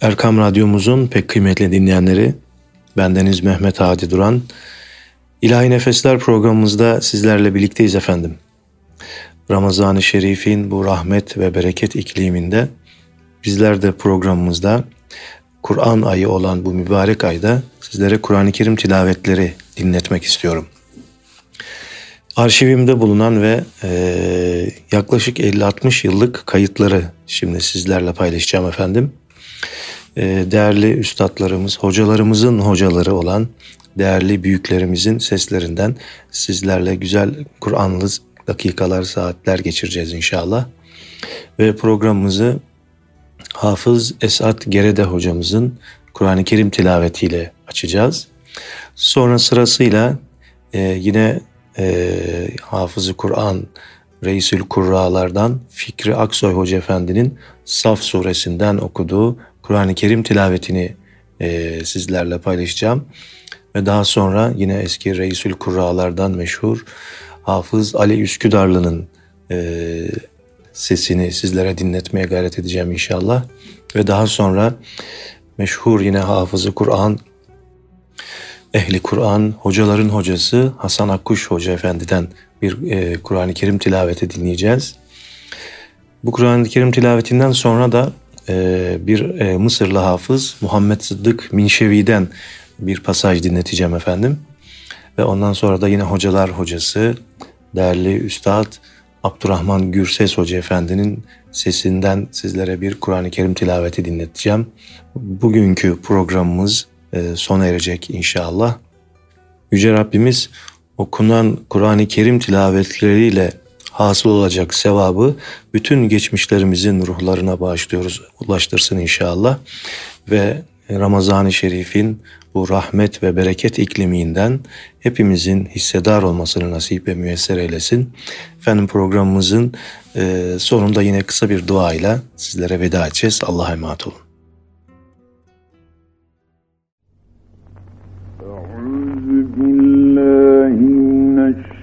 Erkam Radyomuzun pek kıymetli dinleyenleri, bendeniz Mehmet Hadi Duran. İlahi Nefesler programımızda sizlerle birlikteyiz efendim. Ramazan-ı Şerif'in bu rahmet ve bereket ikliminde bizler de programımızda Kur'an ayı olan bu mübarek ayda sizlere Kur'an-ı Kerim tilavetleri dinletmek istiyorum. Arşivimde bulunan ve e, yaklaşık 50-60 yıllık kayıtları şimdi sizlerle paylaşacağım efendim. E, değerli üstadlarımız, hocalarımızın hocaları olan değerli büyüklerimizin seslerinden sizlerle güzel Kur'anlı dakikalar, saatler geçireceğiz inşallah. Ve programımızı Hafız Esat Gerede hocamızın Kur'an-ı Kerim tilavetiyle açacağız. Sonra sırasıyla e, yine e, Hafızı Kur'an Reisül Kurralardan Fikri Aksoy Hoca Efendi'nin Saf suresinden okuduğu Kur'an-ı Kerim tilavetini e, sizlerle paylaşacağım. Ve daha sonra yine eski Reisül Kurralardan meşhur Hafız Ali Üsküdarlı'nın e, sesini sizlere dinletmeye gayret edeceğim inşallah. Ve daha sonra meşhur yine Hafızı Kur'an, Ehli Kur'an, hocaların hocası Hasan Akkuş Hoca Efendi'den bir e, Kur'an-ı Kerim tilaveti dinleyeceğiz. Bu Kur'an-ı Kerim tilavetinden sonra da bir e, Mısırlı hafız Muhammed Sıddık Minşevi'den bir pasaj dinleteceğim efendim. Ve ondan sonra da yine hocalar hocası, değerli Üstad Abdurrahman Gürses Hoca Efendi'nin sesinden sizlere bir Kur'an-ı Kerim tilaveti dinleteceğim. Bugünkü programımız e, sona erecek inşallah. Yüce Rabbimiz okunan Kur'an-ı Kerim tilavetleriyle hasıl olacak sevabı bütün geçmişlerimizin ruhlarına bağışlıyoruz, ulaştırsın inşallah. Ve Ramazan-ı Şerif'in bu rahmet ve bereket ikliminden hepimizin hissedar olmasını nasip ve müyesser eylesin. Efendim programımızın e, sonunda yine kısa bir duayla sizlere veda edeceğiz. Allah'a emanet olun.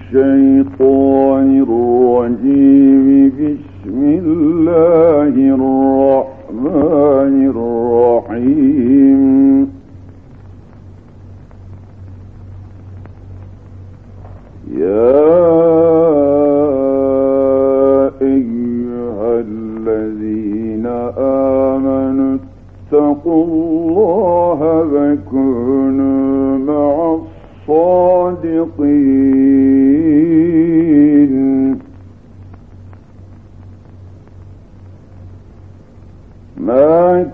الشيطان الرجيم. بسم الله الرحمن الرحيم. يا أيها الذين آمنوا اتقوا الله وكونوا مع الصادقين.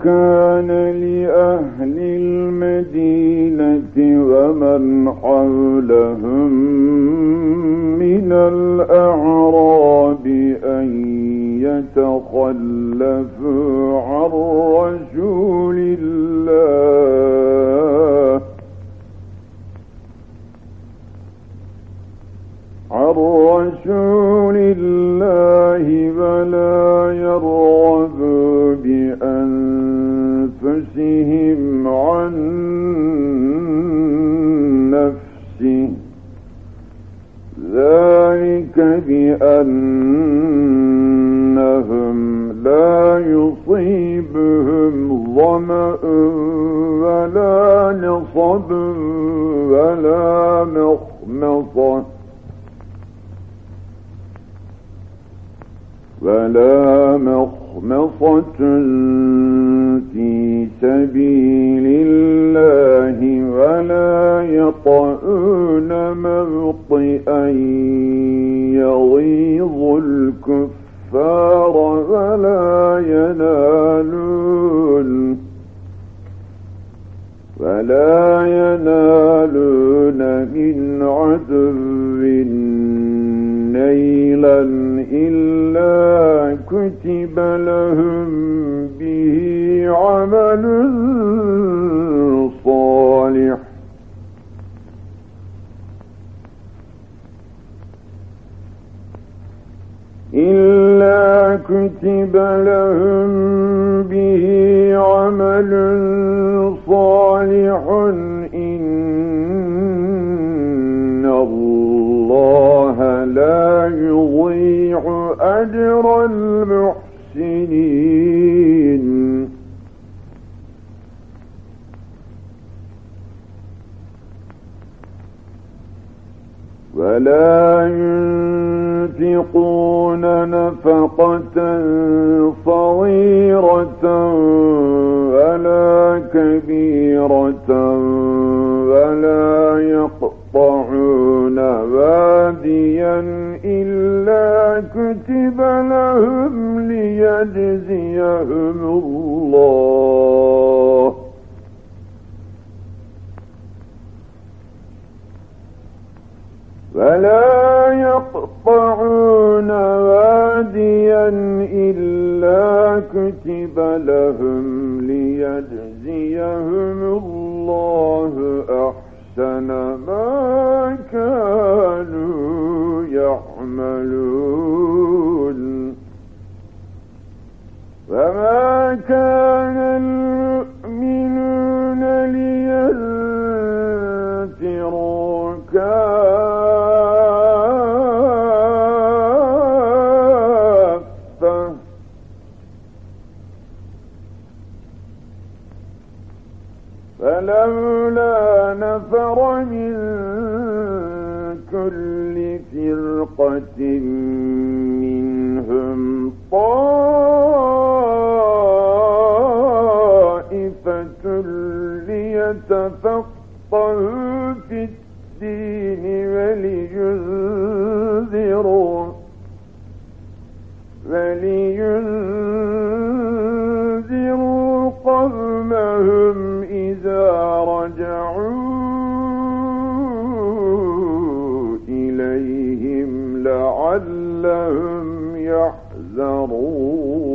كان لأهل المدينة ومن حولهم من الأعراب أن يتخلفوا عن رسول الله. عن رسول الله بأنفسهم عن نفسه. ذلك بأنهم لا يصيبهم ظمأ ولا نصب ولا مخمصة ولا مخمصة في سبيل الله ولا يطؤون موطئا يغيظ الكفار ولا ينالون ولا ينالون من عدو نيلا إلا كتب لهم به عمل صالح. إلا كتب لهم به عمل صالح يضيع أجر المحسنين. ولا ينفقون نفقة صغيرة ولا كبيرة ولا يقطعون واديا إلا كتب لهم ليجزيهم الله. لعلهم يحذرون.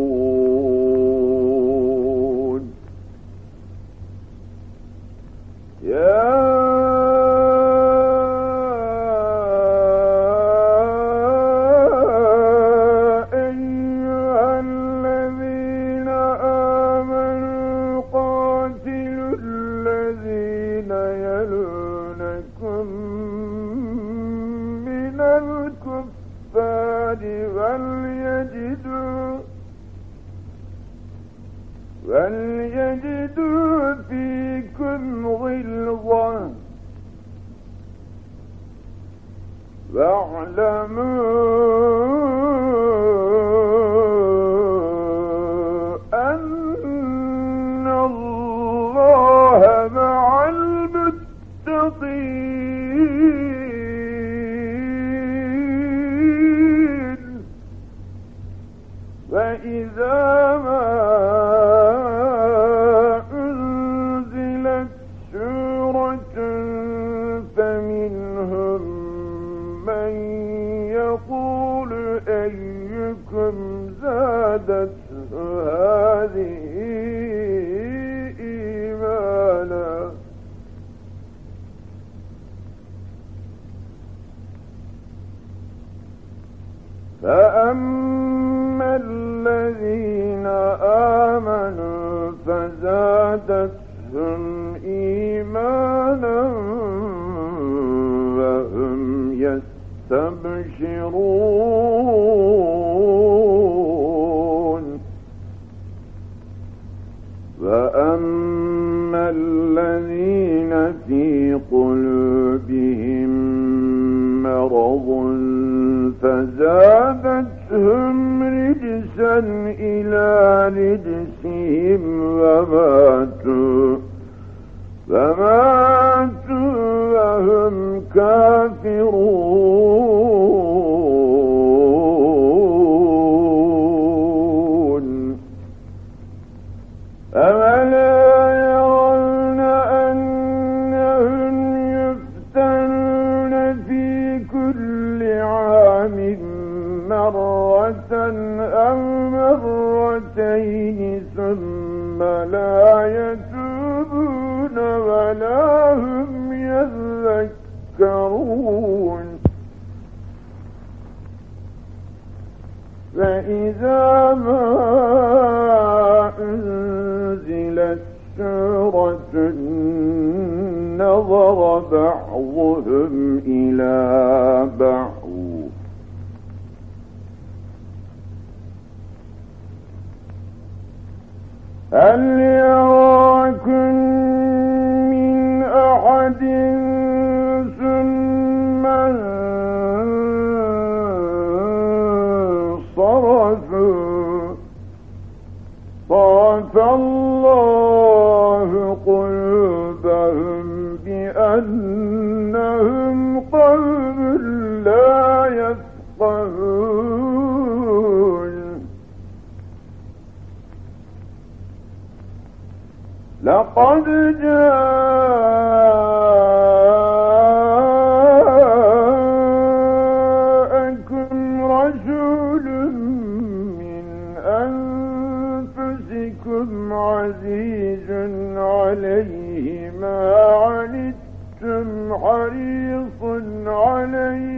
فإذا ما أنزلت نظر بعضهم إلى بعض. هل يرى لقد جاءكم رسول من أنفسكم عزيز عليه ما عنتم حريص عليكم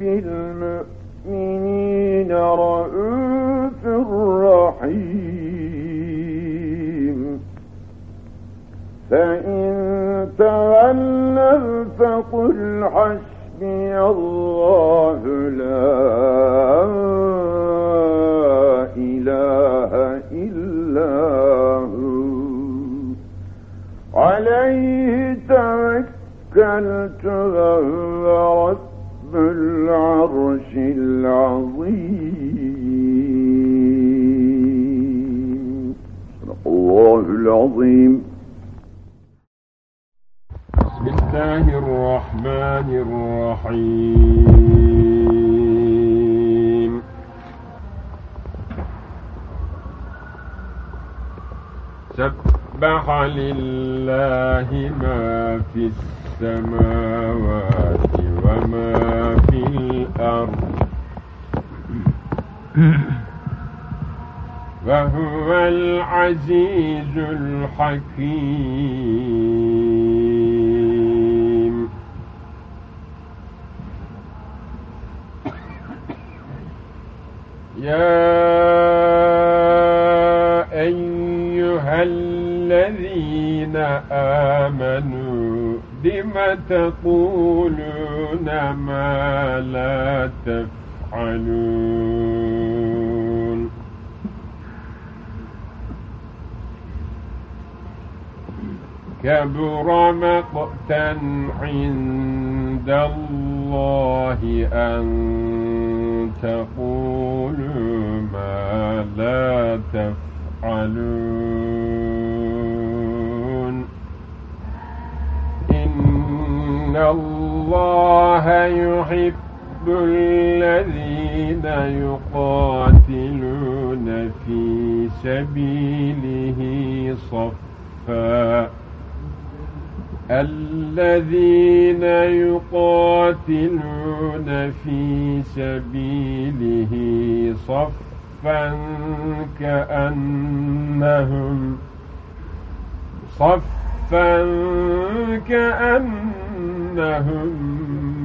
بالمؤمنين رؤوف رحيم. فإن تولوا فقل حسبي الله لا إله إلا هو. عليه توكلت وهو العرش العظيم. صدق الله العظيم. بسم الله الرحمن الرحيم. سبح لله ما في السماوات وما في الأرض. وهو العزيز الحكيم. يا الذين آمنوا بم تقولون ما لا تفعلون كبر مقتا عند الله أن تقولوا ما لا تفعلون إن الله يحب الذين يقاتلون في سبيله صفا الذين يقاتلون في سبيله صفا كأنهم صفا كأنهم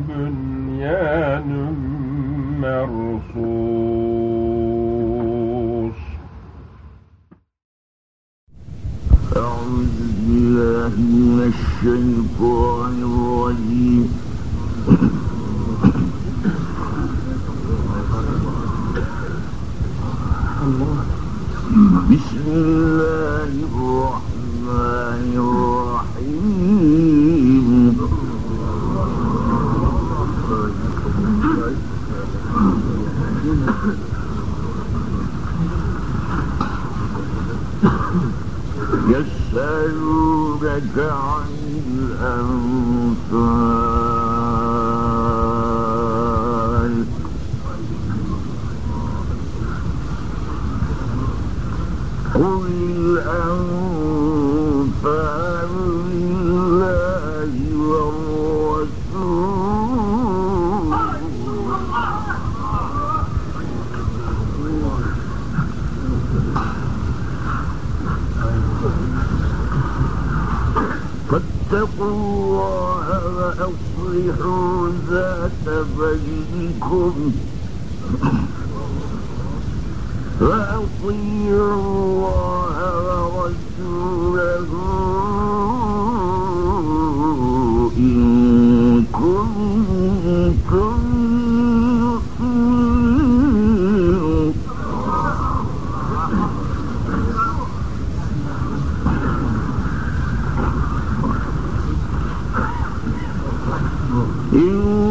بنيان مرصوص. أعوذ بالله من الشيطان الرجيم. بسم Eu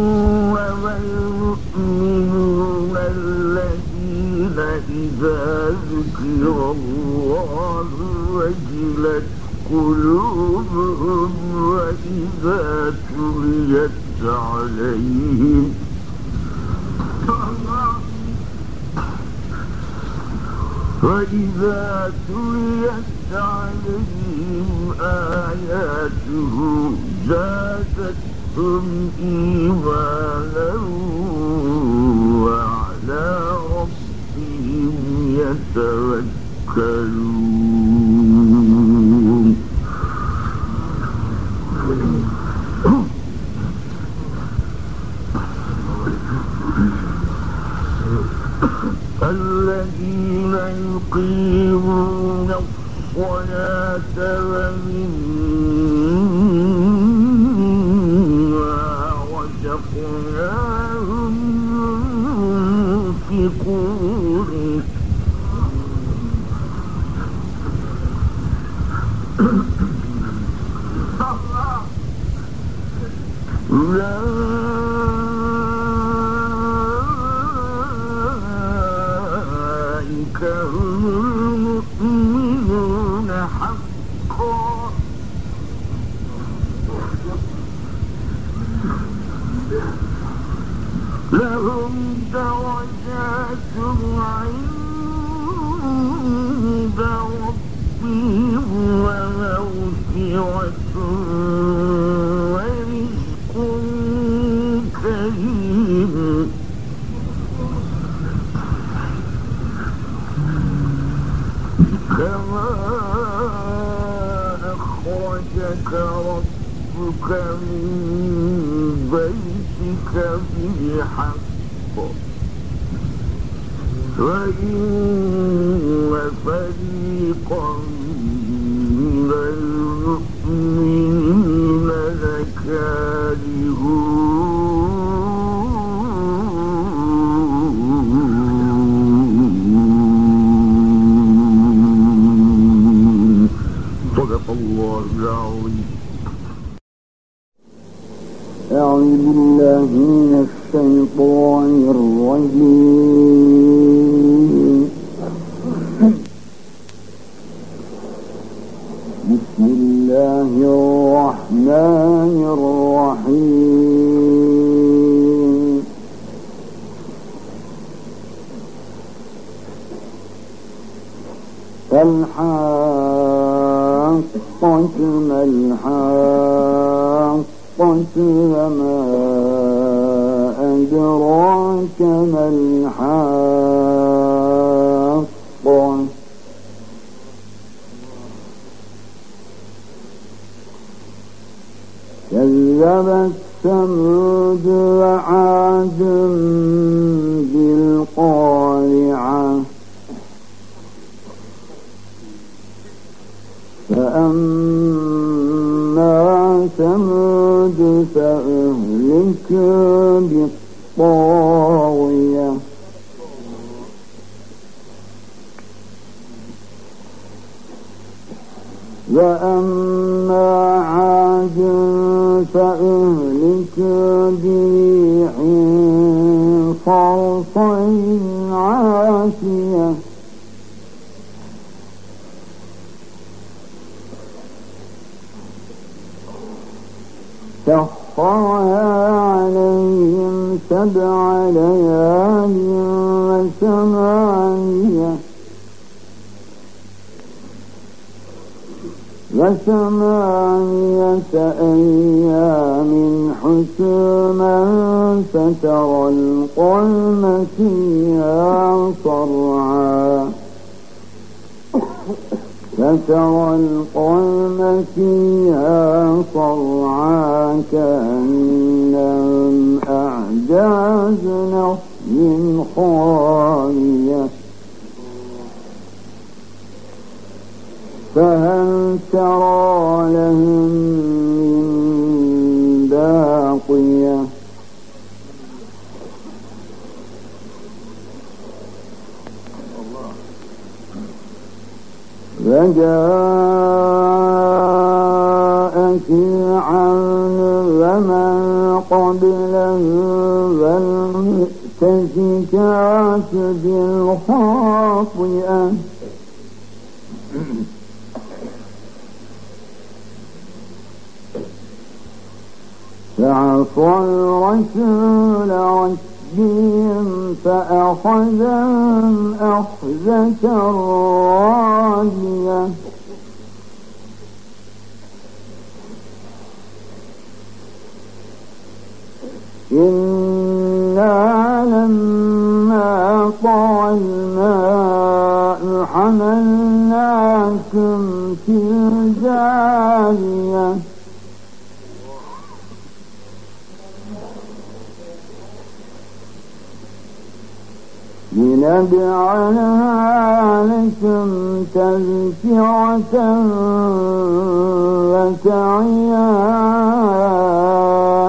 Oh, الرحمن الرحيم. سبع ليال وثمانية وثمانية أيام حسوما فترى القوم فيها صرعا. فترى القوم فيها صرعا كأنهم جازنا من خالية فهل ترى لهم من باقية؟ فجاء فرعون ومن قبله بل كشكاك بالخاطئة. فعصى الرسول ربهم فأخذهم أخذة الراجية إنا لما طغى الماء حملناكم في الجارية لنجعلها لكم تذكرة وتعيها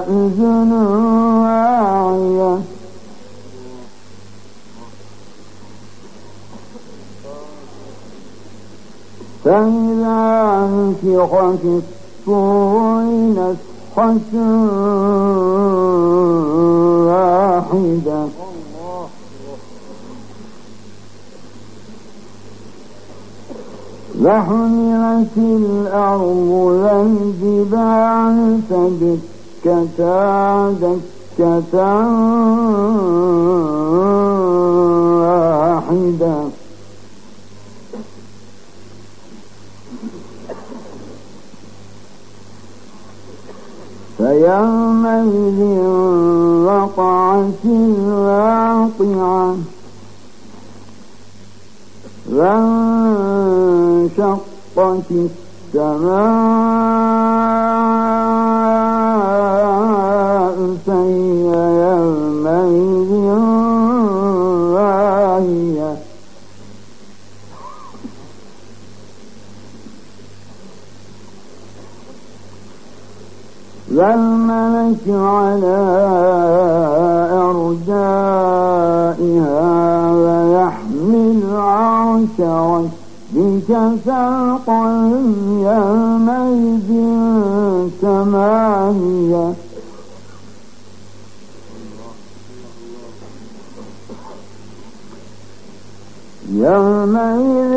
أذن واعية. فإذا نفخ في الصور نفخة واحدة وحملت الأرض والجبال فدكتا دكة واحدة. فيومئذ وقعت الواقعة. وانشقت السماء فوقا يومئذ ثمانية. يومئذ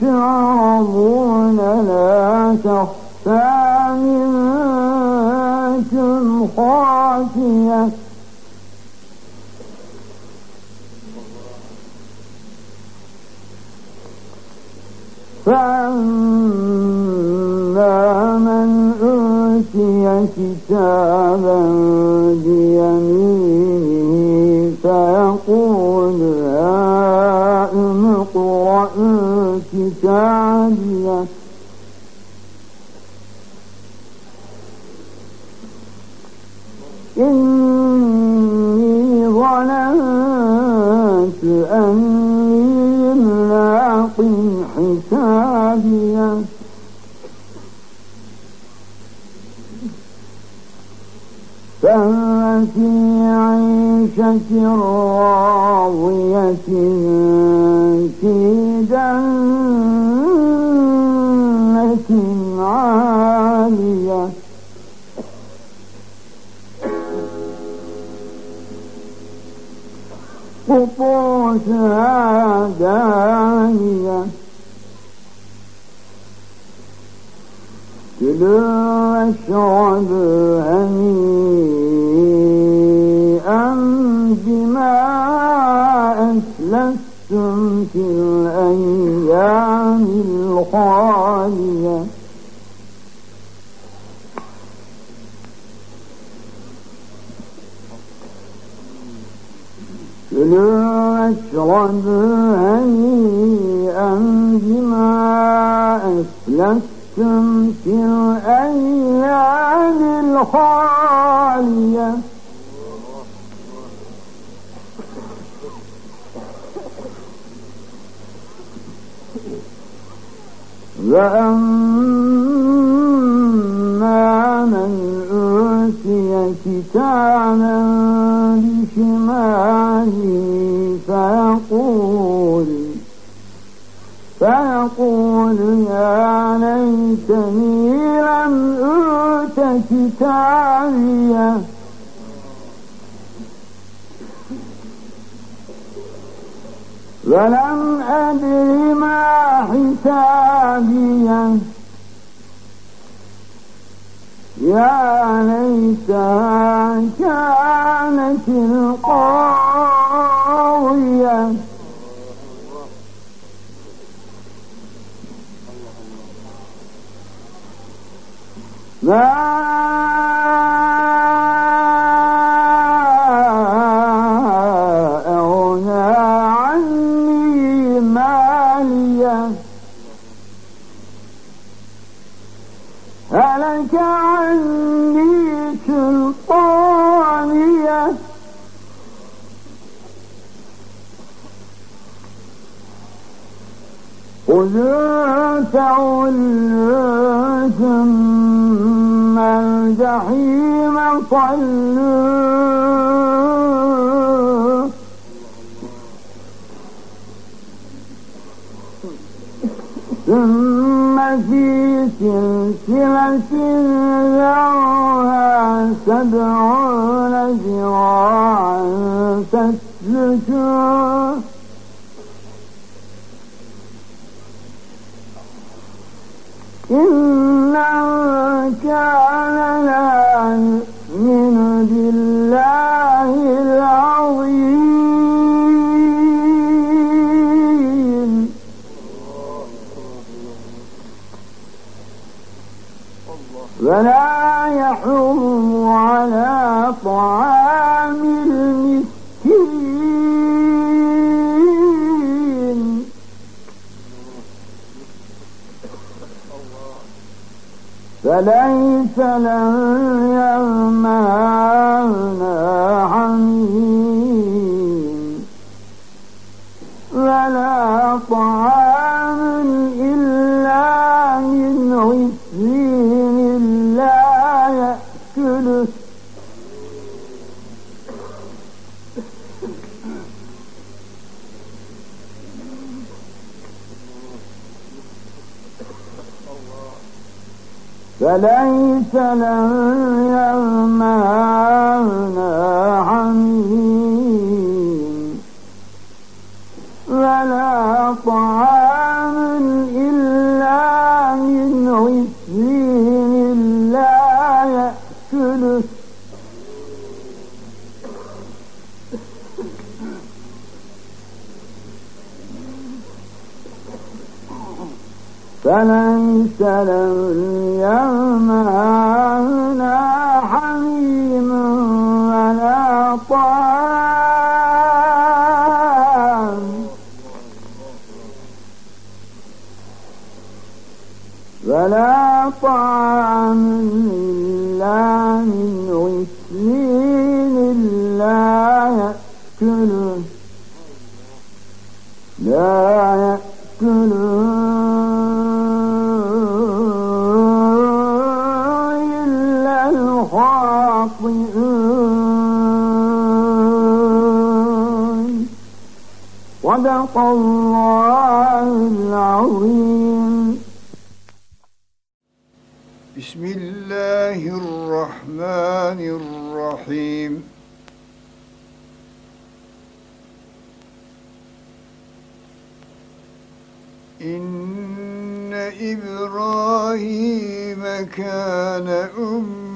تعرضون لا تخفى منكم خافية. فأما من أوتي كتابا بيمينه فيقول هائم اقرءوا كتابيه إني في عيشة راضية في جنة عالية. قطوفها دانية. كلوا واشربوا هنيئا. أسلفتم في الأيام الخالية. كلوا واشربوا هنيئا بما أسلفتم في الأيام الخالية. وأما من أوتي كتابا بشماله فيقول فيقول يا ليتني لم أوت كتابيه ولم أدر ما حسابيه يا ليتها كانت القاوية. ما خذوا تعلوا ثم الجحيم صلوا ثم في سلسلة ذرها سبعون ذراعا فاسلكوه إنه كان لا يؤمن بالله العظيم. ولا فليس له يوم هاهنا حميم. فليس له يوم هاهنا حميم. ولا طعام فليس له اليوم هاهنا حميم ولا طعام. ولا طعام إلا من غسلين لا يأكله صدق الله العظيم. بسم الله الرحمن الرحيم. إن إبراهيم كان أمة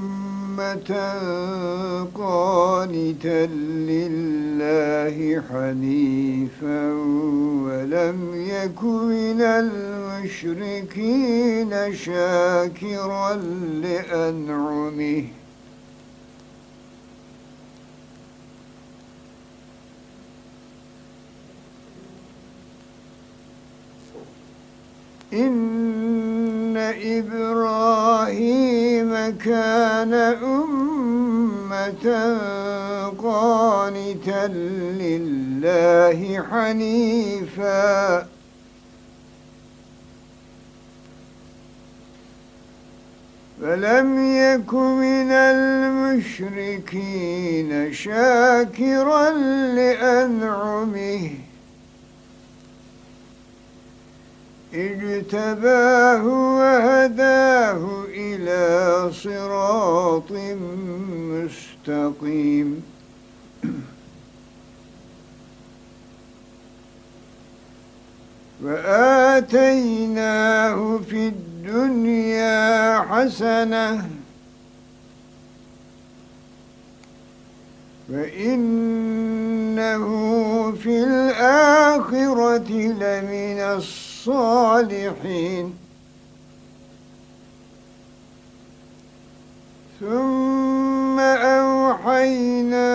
قانتا لله حنيفا ولم يك من المشركين شاكرا لأنعمه. إن إبراهيم كان أمة قانتا لله حنيفا. فلم يك من المشركين شاكرا لأنعمه. اجتباه وهداه إلى صراط مستقيم. وآتيناه في الدنيا حسنة وإنه في الآخرة لمن الصالحين. ثم أوحينا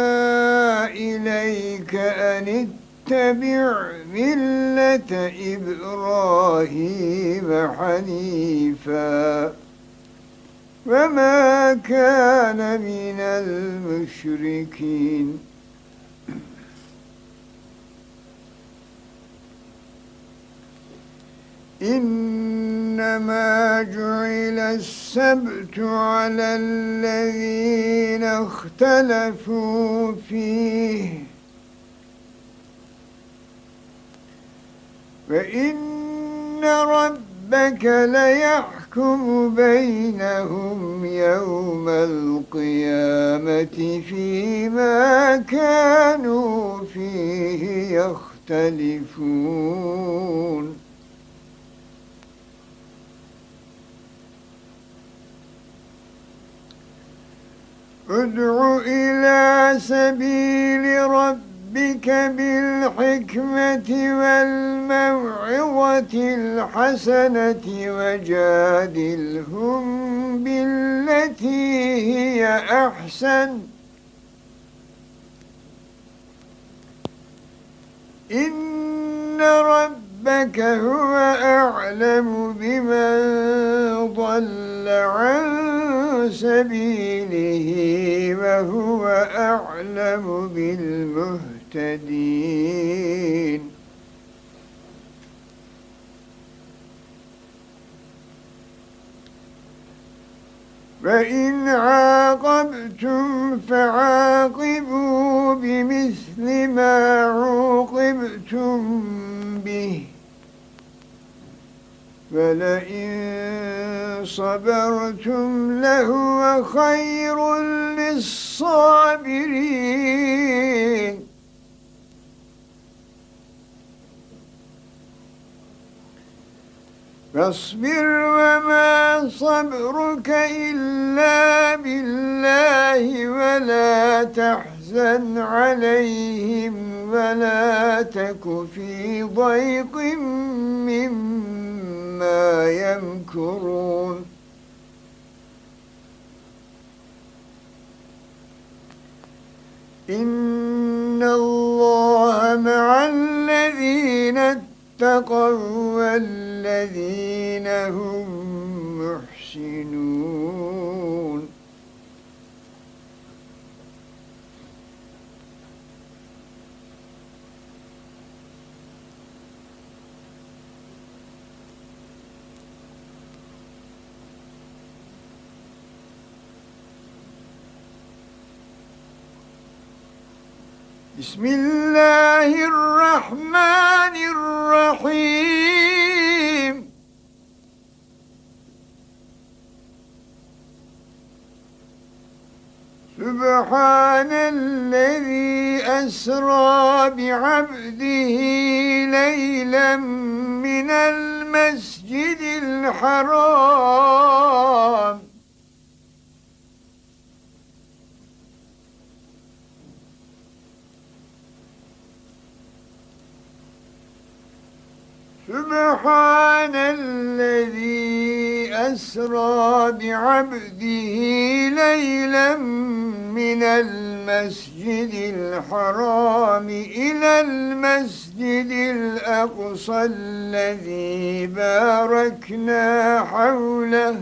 إليك أن اتبع ملة إبراهيم حنيفا. وما كان من المشركين. إنما جعل السبت على الذين اختلفوا فيه. فإن ربك ليحكم بينهم يوم القيامة فيما كانوا فيه يختلفون. ادع إلى سبيل ربك بالحكمة والموعظة الحسنة وجادلهم بالتي هي أحسن. إن ربك هو أعلم بمن ضل. عن سبيله وهو أعلم بالمهتدين. فإن عاقبتم فعاقبوا بمثل ما عوقبتم به. ولئن صبرتم لهو خير للصابرين فاصبر وما صبرك إلا بالله ولا تحزن عليهم ولا تك في ضيق مما يمكرون إن الله مع الذين اتقوا والذين هم محسنون بسم الله الرحمن الرحيم. سبحان الذي أسرى بعبده ليلا من المسجد الحرام سبحان الذي أسرى بعبده ليلا من المسجد الحرام إلى المسجد الأقصى الذي باركنا حوله.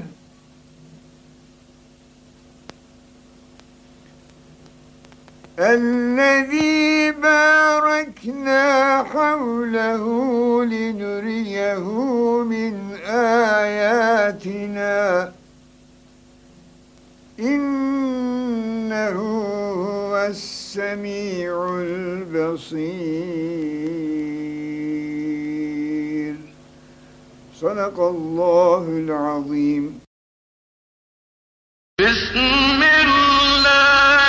الذي باركنا حوله لنريه من آياتنا. إنه هو السميع البصير. صدق الله العظيم. بسم الله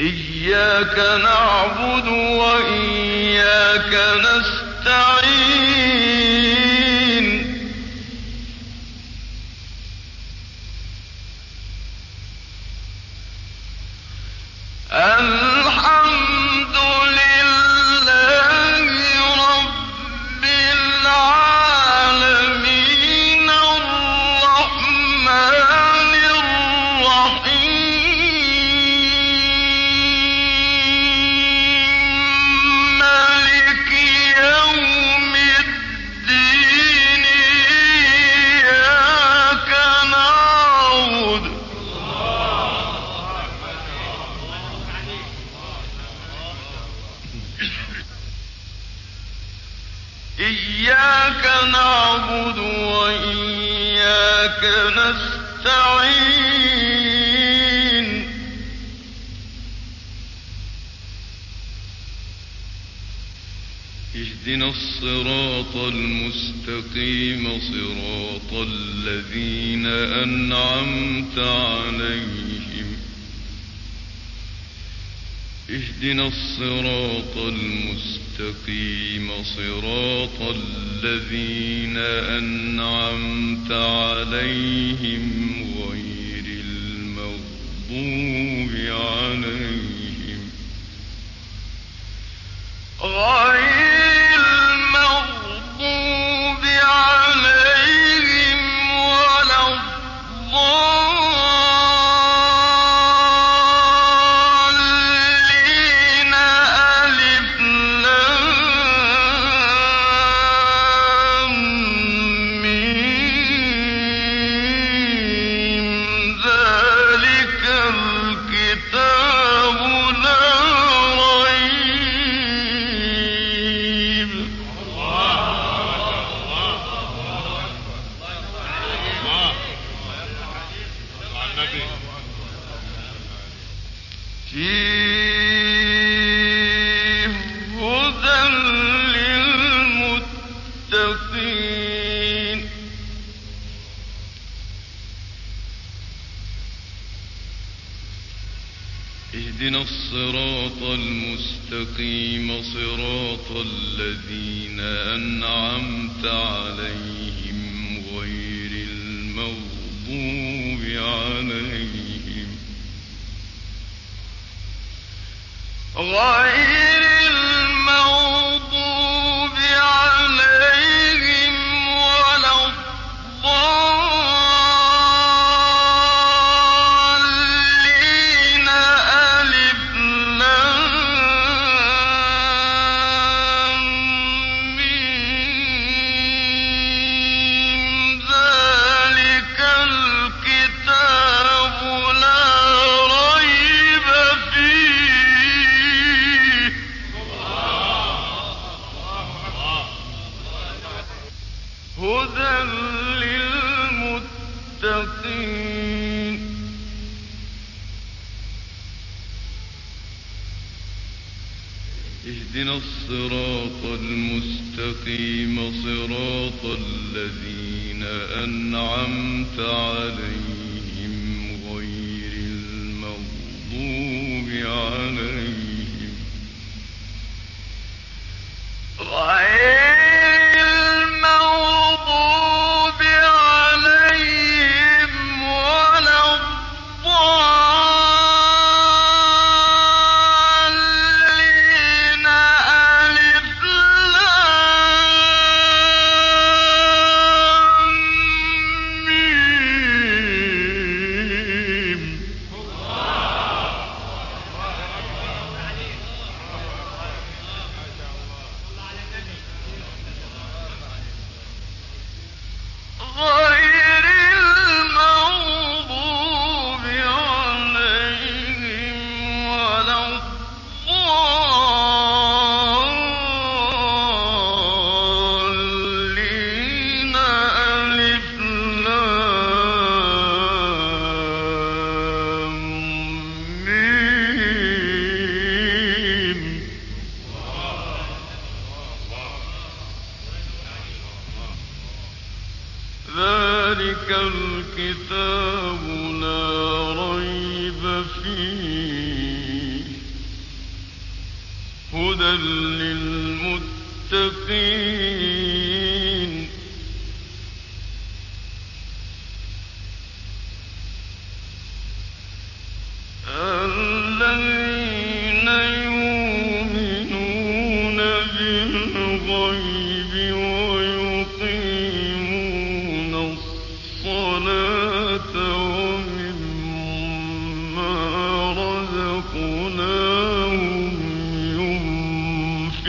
إياك نعبد وإياك نستعين. الصراط المستقيم صراط الذين أنعمت عليهم. اهدنا الصراط المستقيم صراط الذين أنعمت عليهم غير المغضوب عليهم. غير غير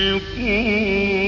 ينفقون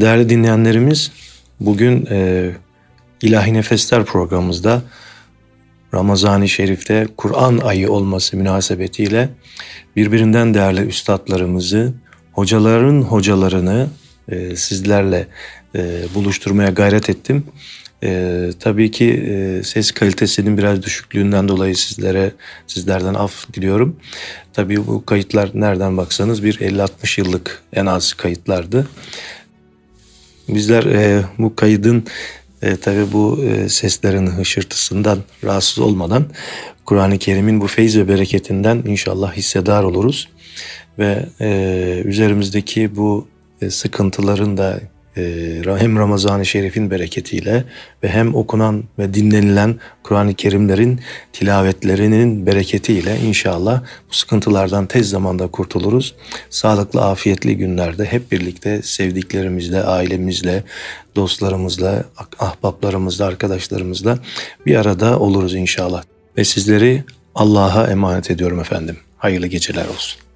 Değerli dinleyenlerimiz, bugün e, İlahi Nefesler programımızda Ramazan-ı Şerif'te Kur'an ayı olması münasebetiyle birbirinden değerli üstadlarımızı, hocaların hocalarını e, sizlerle e, buluşturmaya gayret ettim. E, tabii ki e, ses kalitesinin biraz düşüklüğünden dolayı sizlere sizlerden af diliyorum. Tabii bu kayıtlar nereden baksanız bir 50-60 yıllık en az kayıtlardı. Bizler e, bu kaydın e, tabi bu e, seslerin hışırtısından rahatsız olmadan Kur'an-ı Kerim'in bu feyiz ve bereketinden inşallah hissedar oluruz. Ve e, üzerimizdeki bu e, sıkıntıların da hem Ramazan-ı Şerif'in bereketiyle ve hem okunan ve dinlenilen Kur'an-ı Kerimlerin tilavetlerinin bereketiyle inşallah bu sıkıntılardan tez zamanda kurtuluruz. Sağlıklı, afiyetli günlerde hep birlikte sevdiklerimizle, ailemizle, dostlarımızla, ahbaplarımızla, arkadaşlarımızla bir arada oluruz inşallah. Ve sizleri Allah'a emanet ediyorum efendim. Hayırlı geceler olsun.